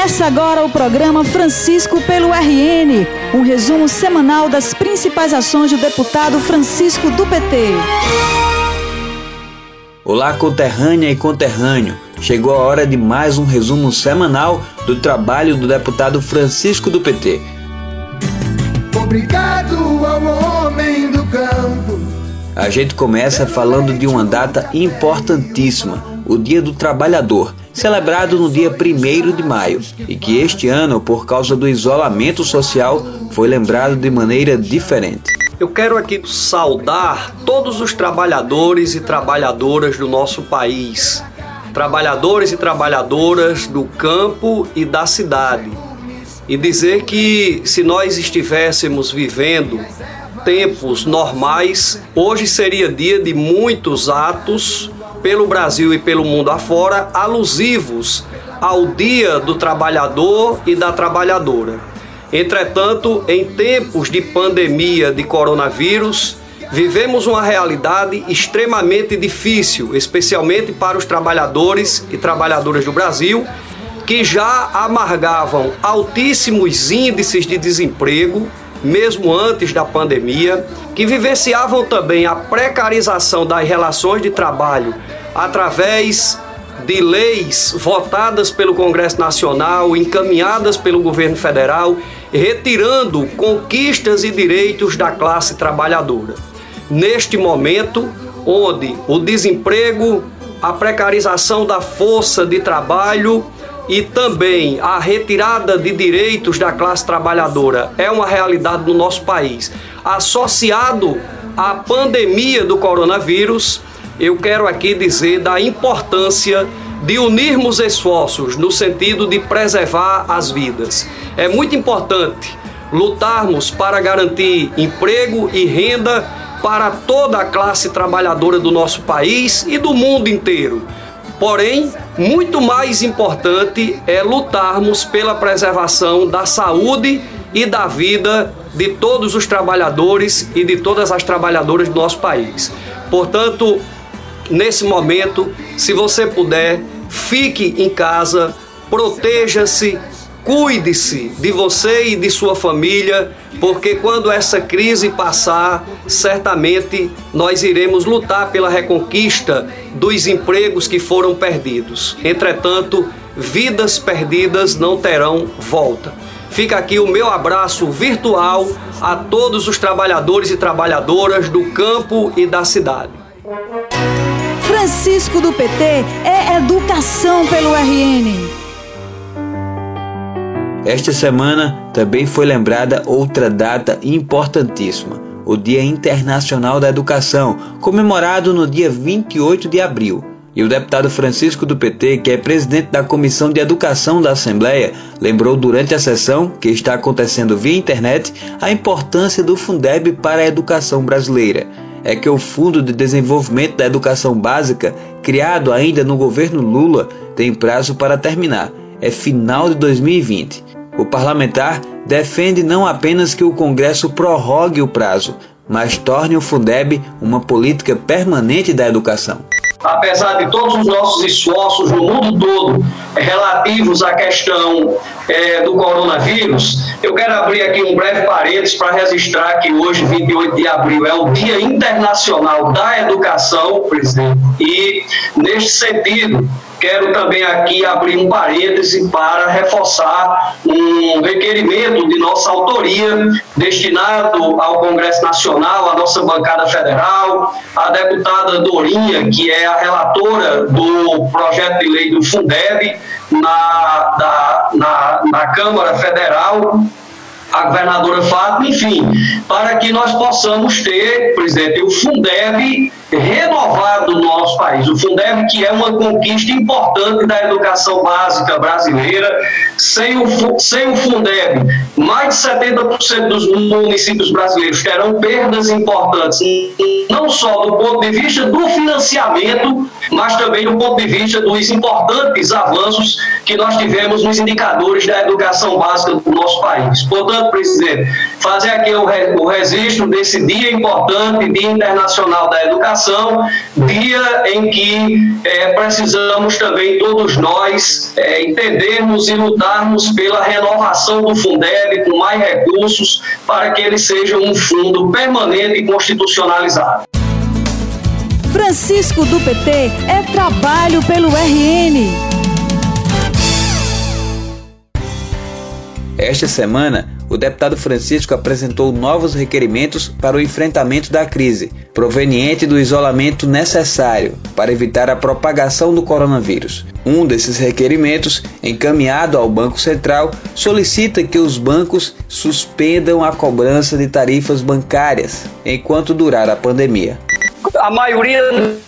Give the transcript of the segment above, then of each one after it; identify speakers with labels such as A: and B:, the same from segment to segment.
A: Começa agora o programa Francisco pelo RN, um resumo semanal das principais ações do deputado Francisco do PT.
B: Olá, conterrânea e conterrâneo. Chegou a hora de mais um resumo semanal do trabalho do deputado Francisco do PT.
C: Obrigado ao homem do campo.
B: A gente começa falando de uma data importantíssima, o Dia do Trabalhador, celebrado no dia 1 de maio, e que este ano, por causa do isolamento social, foi lembrado de maneira diferente.
D: Eu quero aqui saudar todos os trabalhadores e trabalhadoras do nosso país, trabalhadores e trabalhadoras do campo e da cidade, e dizer que se nós estivéssemos vivendo tempos normais, hoje seria dia de muitos atos pelo Brasil e pelo mundo afora alusivos ao Dia do Trabalhador e da Trabalhadora. Entretanto, em tempos de pandemia de coronavírus, vivemos uma realidade extremamente difícil, especialmente para os trabalhadores e trabalhadoras do Brasil, que já amargavam altíssimos índices de desemprego, mesmo antes da pandemia, que vivenciavam também a precarização das relações de trabalho através de leis votadas pelo Congresso Nacional, encaminhadas pelo governo federal, retirando conquistas e direitos da classe trabalhadora. Neste momento, onde o desemprego, a precarização da força de trabalho e também a retirada de direitos da classe trabalhadora é uma realidade no nosso país, associado à pandemia do coronavírus, eu quero aqui dizer da importância de unirmos esforços no sentido de preservar as vidas. É muito importante lutarmos para garantir emprego e renda para toda a classe trabalhadora do nosso país e do mundo inteiro. Porém, muito mais importante é lutarmos pela preservação da saúde e da vida de todos os trabalhadores e de todas as trabalhadoras do nosso país. Portanto, nesse momento, se você puder, fique em casa, proteja-se, cuide-se de você e de sua família, porque quando essa crise passar, certamente nós iremos lutar pela reconquista dos empregos que foram perdidos. Entretanto, vidas perdidas não terão volta. Fica aqui o meu abraço virtual a todos os trabalhadores e trabalhadoras do campo e da cidade.
A: Francisco do PT é educação pelo RN.
B: Esta semana também foi lembrada outra data importantíssima, o Dia Internacional da Educação, comemorado no dia 28 de abril. E o deputado Francisco do PT, que é presidente da Comissão de Educação da Assembleia, lembrou durante a sessão, que está acontecendo via internet, a importância do Fundeb para a educação brasileira é que o Fundo de Desenvolvimento da Educação Básica, criado ainda no governo Lula, tem prazo para terminar, é final de 2020. O parlamentar defende não apenas que o Congresso prorrogue o prazo, mas torne o Fundeb uma política permanente da educação
E: apesar de todos os nossos esforços no mundo todo relativos à questão é, do coronavírus, eu quero abrir aqui um breve parênteses para registrar que hoje, 28 de abril, é o Dia Internacional da Educação, presidente, e neste sentido, Quero também aqui abrir um parêntese para reforçar um requerimento de nossa autoria destinado ao Congresso Nacional, à nossa bancada federal, à deputada Dorinha, que é a relatora do projeto de lei do Fundeb na, da, na, na Câmara Federal, a governadora Fátima, enfim, para que nós possamos ter, presidente, o Fundeb renovado no nosso país. O Fundeb, que é uma conquista importante da educação básica brasileira, sem o, sem o Fundeb, mais de 70% dos municípios brasileiros terão perdas importantes, não só do ponto de vista do financiamento, mas também do ponto de vista dos importantes avanços que nós tivemos nos indicadores da educação básica do nosso país. Portanto, presidente, fazer aqui o, o registro desse dia importante, Dia Internacional da Educação, dia em que é, precisamos também todos nós é, entendermos e lutarmos pela renovação do Fundeb com mais recursos para que ele seja um fundo permanente e constitucionalizado.
A: Francisco do PT é trabalho pelo RN.
B: Esta semana, o deputado Francisco apresentou novos requerimentos para o enfrentamento da crise, proveniente do isolamento necessário para evitar a propagação do coronavírus. Um desses requerimentos, encaminhado ao Banco Central, solicita que os bancos suspendam a cobrança de tarifas bancárias enquanto durar a pandemia
D: a maioria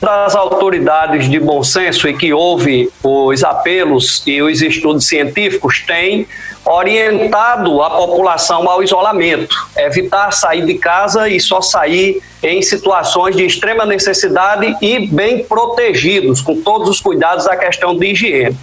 D: das autoridades de bom senso e que ouve os apelos e os estudos científicos tem orientado a população ao isolamento, evitar sair de casa e só sair em situações de extrema necessidade e bem protegidos, com todos os cuidados da questão de higiene.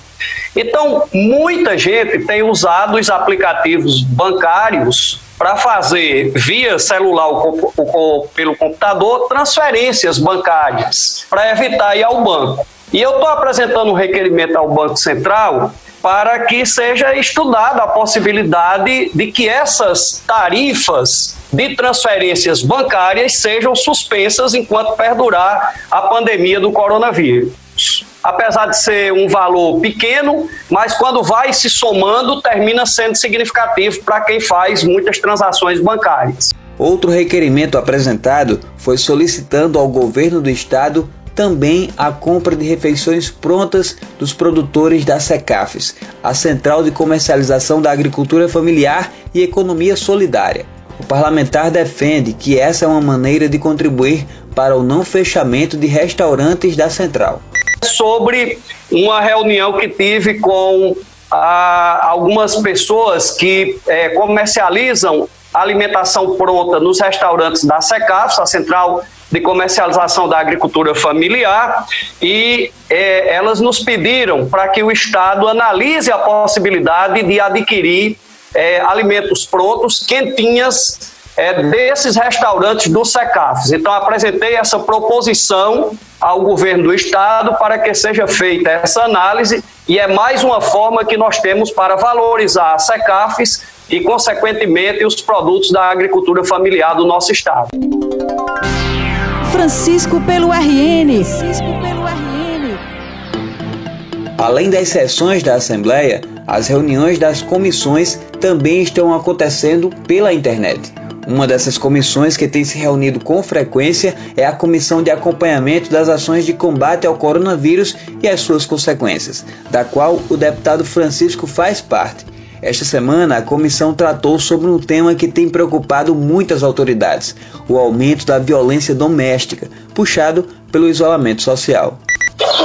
D: Então, muita gente tem usado os aplicativos bancários para fazer via celular ou, ou, pelo computador transferências bancárias para evitar ir ao banco. E eu estou apresentando um requerimento ao Banco Central para que seja estudada a possibilidade de que essas tarifas de transferências bancárias sejam suspensas enquanto perdurar a pandemia do coronavírus apesar de ser um valor pequeno, mas quando vai se somando, termina sendo significativo para quem faz muitas transações bancárias.
B: Outro requerimento apresentado foi solicitando ao governo do estado também a compra de refeições prontas dos produtores da SECAFES, a Central de Comercialização da Agricultura Familiar e Economia Solidária. O parlamentar defende que essa é uma maneira de contribuir para o não fechamento de restaurantes da central
D: sobre uma reunião que tive com ah, algumas pessoas que eh, comercializam alimentação pronta nos restaurantes da SECAF, a Central de Comercialização da Agricultura Familiar, e eh, elas nos pediram para que o Estado analise a possibilidade de adquirir eh, alimentos prontos, quentinhas, é, desses restaurantes do SECAFs. Então, apresentei essa proposição ao governo do estado para que seja feita essa análise e é mais uma forma que nós temos para valorizar a SECAFs e, consequentemente, os produtos da agricultura familiar do nosso estado.
A: Francisco pelo RN. Francisco pelo
B: RN. Além das sessões da Assembleia, as reuniões das comissões também estão acontecendo pela internet. Uma dessas comissões que tem se reunido com frequência é a Comissão de Acompanhamento das Ações de Combate ao Coronavírus e as suas consequências, da qual o deputado Francisco faz parte. Esta semana, a comissão tratou sobre um tema que tem preocupado muitas autoridades: o aumento da violência doméstica, puxado pelo isolamento social.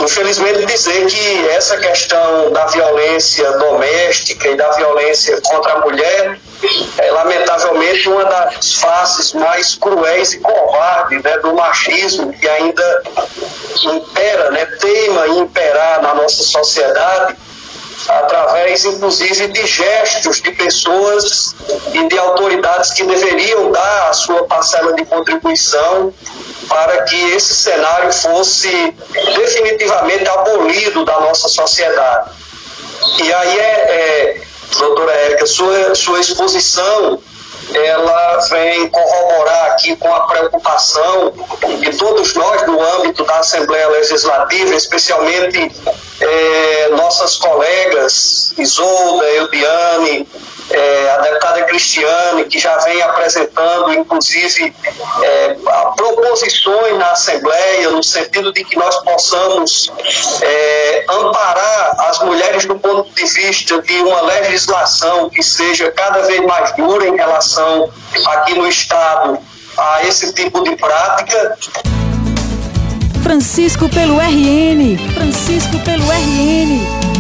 E: Infelizmente, dizer que essa questão da violência doméstica e da violência contra a mulher lamentavelmente, uma das faces mais cruéis e covardes né, do machismo que ainda impera, né, teima imperar na nossa sociedade, através, inclusive, de gestos de pessoas e de autoridades que deveriam dar a sua parcela de contribuição para que esse cenário fosse definitivamente abolido da nossa sociedade. E aí é, é doutora Érica, sua, sua exposição ela vem corroborar aqui com a preocupação de todos nós no âmbito da Assembleia Legislativa, especialmente é, nossas colegas Isolda, Eudiane, Cristiane, que já vem apresentando, inclusive, é, proposições na Assembleia, no sentido de que nós possamos é, amparar as mulheres do ponto de vista de uma legislação que seja cada vez mais dura em relação aqui no Estado a esse tipo de prática.
A: Francisco pelo RN. Francisco pelo RN.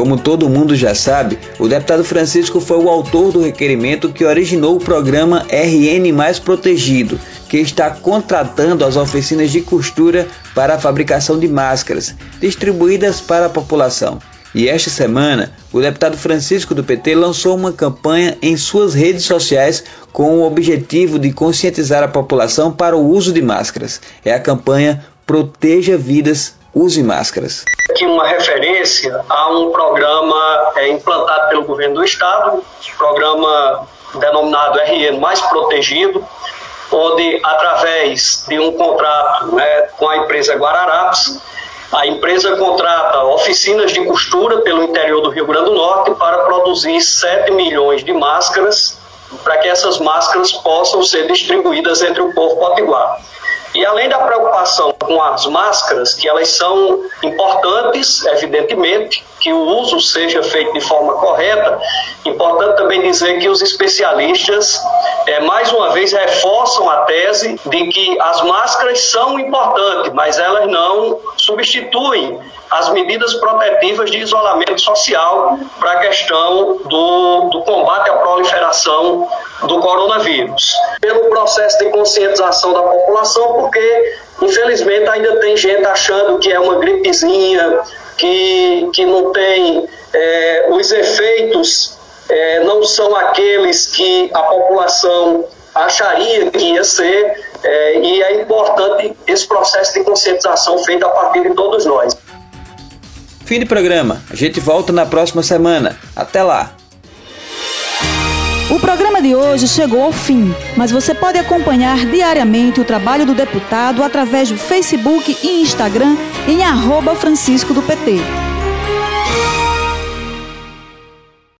B: Como todo mundo já sabe, o deputado Francisco foi o autor do requerimento que originou o programa RN Mais Protegido, que está contratando as oficinas de costura para a fabricação de máscaras, distribuídas para a população. E esta semana, o deputado Francisco do PT lançou uma campanha em suas redes sociais com o objetivo de conscientizar a população para o uso de máscaras. É a campanha Proteja Vidas, Use Máscaras.
D: Aqui uma referência a um programa é, implantado pelo governo do estado, programa denominado RN Mais Protegido, onde através de um contrato né, com a empresa Guararapes, a empresa contrata oficinas de costura pelo interior do Rio Grande do Norte para produzir 7 milhões de máscaras, para que essas máscaras possam ser distribuídas entre o povo potiguar. E além da preocupação com as máscaras, que elas são importantes, evidentemente, que o uso seja feito de forma correta, importante também dizer que os especialistas, é, mais uma vez, reforçam a tese de que as máscaras são importantes, mas elas não substituem as medidas protetivas de isolamento social para a questão do, do combate à proliferação do coronavírus. Pelo processo de conscientização da população, porque infelizmente ainda tem gente achando que é uma gripezinha, que, que não tem é, os efeitos, é, não são aqueles que a população acharia que ia ser, é, e é importante esse processo de conscientização feito a partir de todos nós.
B: Fim de programa. A gente volta na próxima semana. Até lá!
A: O programa de hoje chegou ao fim, mas você pode acompanhar diariamente o trabalho do deputado através do Facebook e Instagram em arroba Francisco do PT.